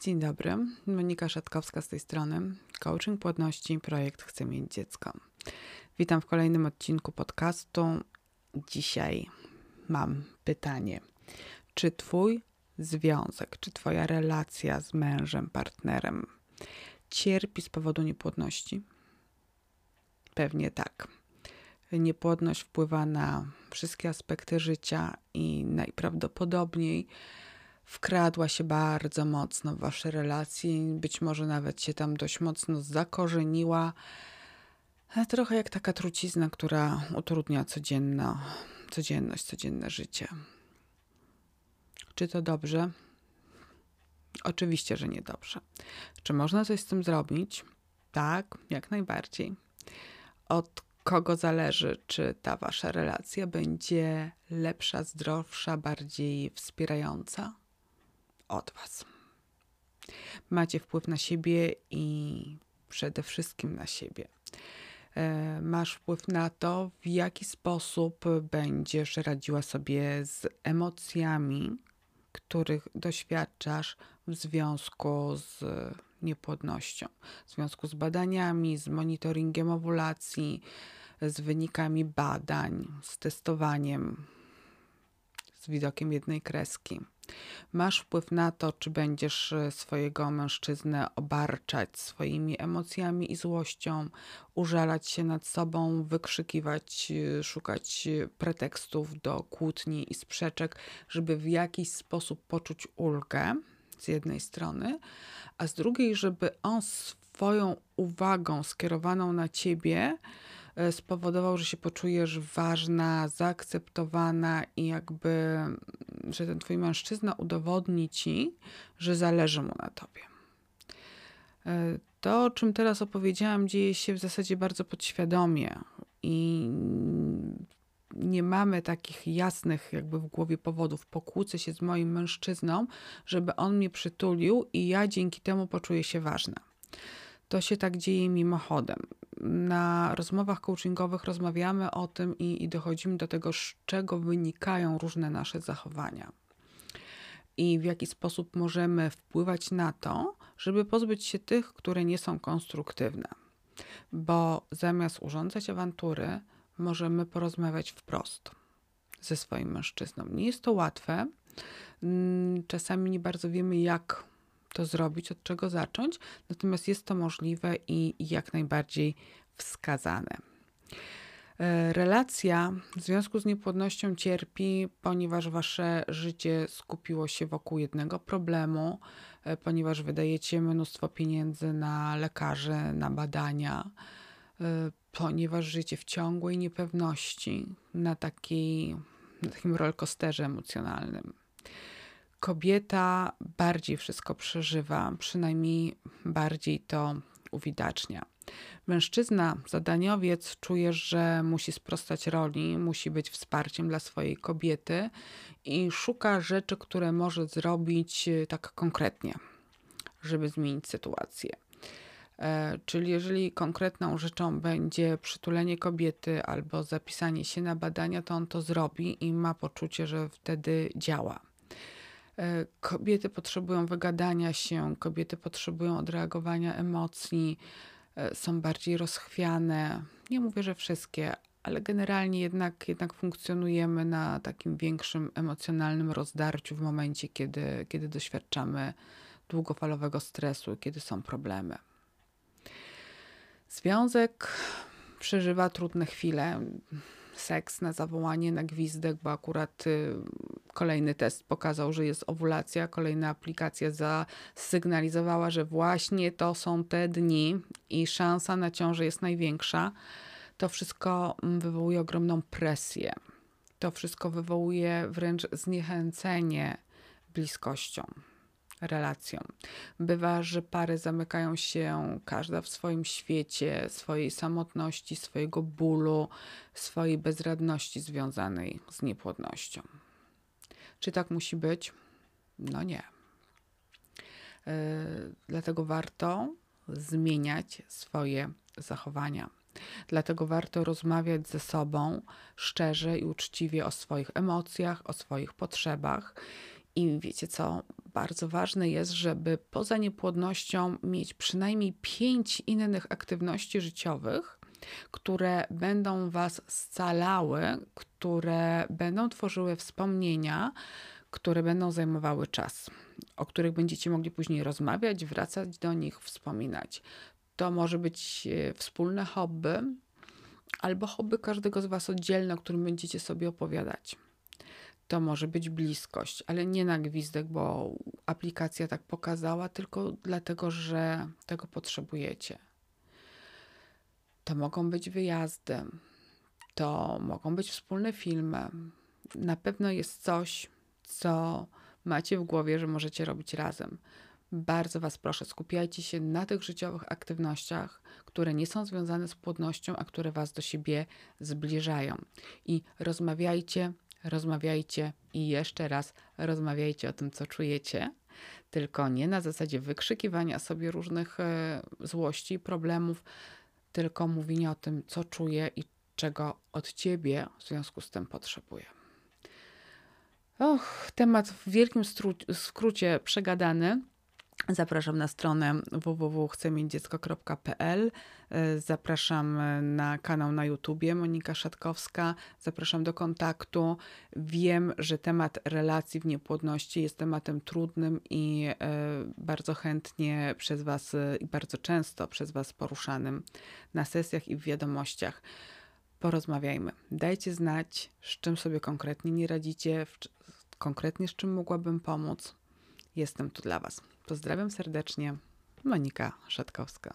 Dzień dobry, Monika Szatkowska z tej strony. Coaching płodności, projekt Chcę mieć dziecko. Witam w kolejnym odcinku podcastu. Dzisiaj mam pytanie. Czy Twój związek, czy Twoja relacja z mężem, partnerem cierpi z powodu niepłodności? Pewnie tak. Niepłodność wpływa na wszystkie aspekty życia i najprawdopodobniej wkradła się bardzo mocno w wasze relacje, być może nawet się tam dość mocno zakorzeniła. Trochę jak taka trucizna, która utrudnia codzienno, codzienność, codzienne życie. Czy to dobrze? Oczywiście, że niedobrze. Czy można coś z tym zrobić? Tak, jak najbardziej. Od kogo zależy, czy ta wasza relacja będzie lepsza, zdrowsza, bardziej wspierająca? Od was. Macie wpływ na siebie i przede wszystkim na siebie. E, masz wpływ na to, w jaki sposób będziesz radziła sobie z emocjami, których doświadczasz w związku z niepłodnością, w związku z badaniami, z monitoringiem owulacji, z wynikami badań, z testowaniem, z widokiem jednej kreski. Masz wpływ na to, czy będziesz e, swojego mężczyznę obarczać swoimi emocjami i złością, użalać się nad sobą, wykrzykiwać, e, szukać e, pretekstów do kłótni i sprzeczek, żeby w jakiś sposób poczuć ulgę z jednej strony, a z drugiej, żeby on swoją uwagą skierowaną na ciebie spowodował, że się poczujesz ważna, zaakceptowana i jakby, że ten twój mężczyzna udowodni ci, że zależy mu na tobie. E, to, o czym teraz opowiedziałam, dzieje się w zasadzie bardzo podświadomie i nie mamy takich jasnych jakby w głowie powodów. Pokłócę się z moim mężczyzną, żeby on mnie przytulił i ja dzięki temu poczuję się ważna. To się tak dzieje mimochodem na rozmowach coachingowych rozmawiamy o tym i, i dochodzimy do tego, z czego wynikają różne nasze zachowania i w jaki sposób możemy wpływać na to, żeby pozbyć się tych, które nie są konstruktywne. Bo zamiast urządzać awantury, możemy porozmawiać wprost ze swoim mężczyzną. Nie jest to łatwe. Czasami nie bardzo wiemy, jak to zrobić, od czego zacząć, natomiast jest to możliwe i jak najbardziej wskazane. E, relacja w związku z niepłodnością cierpi, ponieważ wasze życie skupiło się wokół jednego problemu, e, ponieważ wydajecie mnóstwo pieniędzy na lekarzy, na badania, e, ponieważ życie w ciągłej niepewności, na, takiej, na takim rollercoasterze emocjonalnym kobieta bardziej wszystko przeżywa, przynajmniej bardziej to uwidacznia. Mężczyzna, zadaniowiec, czuje, że musi sprostać roli, musi być wsparciem dla swojej kobiety i szuka rzeczy, które może zrobić e, tak konkretnie, żeby zmienić sytuację. E, czyli jeżeli konkretną rzeczą będzie przytulenie kobiety albo zapisanie się na badania, to on to zrobi i ma poczucie, że wtedy działa. E, kobiety potrzebują wygadania się, kobiety potrzebują odreagowania emocji, e, są bardziej rozchwiane. Nie mówię, że wszystkie, ale generalnie jednak, jednak funkcjonujemy na takim większym emocjonalnym rozdarciu w momencie, kiedy, kiedy doświadczamy długofalowego stresu, kiedy są problemy. Związek przeżywa trudne chwile. Seks na zawołanie, na gwizdek, bo akurat y, Kolejny test pokazał, że jest owulacja, kolejna aplikacja zasygnalizowała, że właśnie to są te dni i szansa na ciążę jest największa. To wszystko mm, wywołuje ogromną presję. To wszystko wywołuje wręcz zniechęcenie bliskością, relacją. Bywa, że pary zamykają się każda w swoim świecie, swojej samotności, swojego bólu, swojej bezradności związanej z niepłodnością. Czy tak musi być? No nie. Yy, dlatego warto zmieniać swoje zachowania. Dlatego warto rozmawiać ze sobą szczerze i uczciwie o swoich emocjach, o swoich potrzebach I wiecie co? Bardzo ważne jest, żeby poza niepłodnością mieć przynajmniej pięć innych aktywności życiowych, które będą Was scalały, które będą tworzyły wspomnienia, które będą zajmowały czas, o których będziecie mogli później rozmawiać, wracać do nich, wspominać. To może być e, wspólne hobby, albo hobby każdego z Was oddzielne, o którym będziecie sobie opowiadać. To może być bliskość, ale nie na gwizdek, bo aplikacja tak pokazała, tylko dlatego, że tego potrzebujecie. To mogą być wyjazdy, to mogą być wspólne filmy. Na pewno jest coś, co macie w głowie, że możecie robić razem. Bardzo Was proszę, skupiajcie się na tych życiowych aktywnościach, które nie są związane z płodnością, a które Was do siebie zbliżają. I rozmawiajcie, rozmawiajcie i jeszcze raz rozmawiajcie o tym, co czujecie, tylko nie na zasadzie wykrzykiwania sobie różnych e, złości problemów, tylko mówienia o tym, co czuję i czego od ciebie w związku z tym potrzebuję. Och, temat w wielkim skrócie przegadany. Zapraszam na stronę www.chcemiędziecko.pl. Zapraszam na kanał na YouTubie Monika Szatkowska. Zapraszam do kontaktu. Wiem, że temat relacji w niepłodności jest tematem trudnym i e, bardzo chętnie przez Was i bardzo często przez Was poruszanym na sesjach i w wiadomościach. Porozmawiajmy. Dajcie znać, z czym sobie konkretnie nie radzicie, konkretnie z czym mogłabym pomóc. Jestem tu dla Was. Pozdrawiam serdecznie. Monika Szatkowska.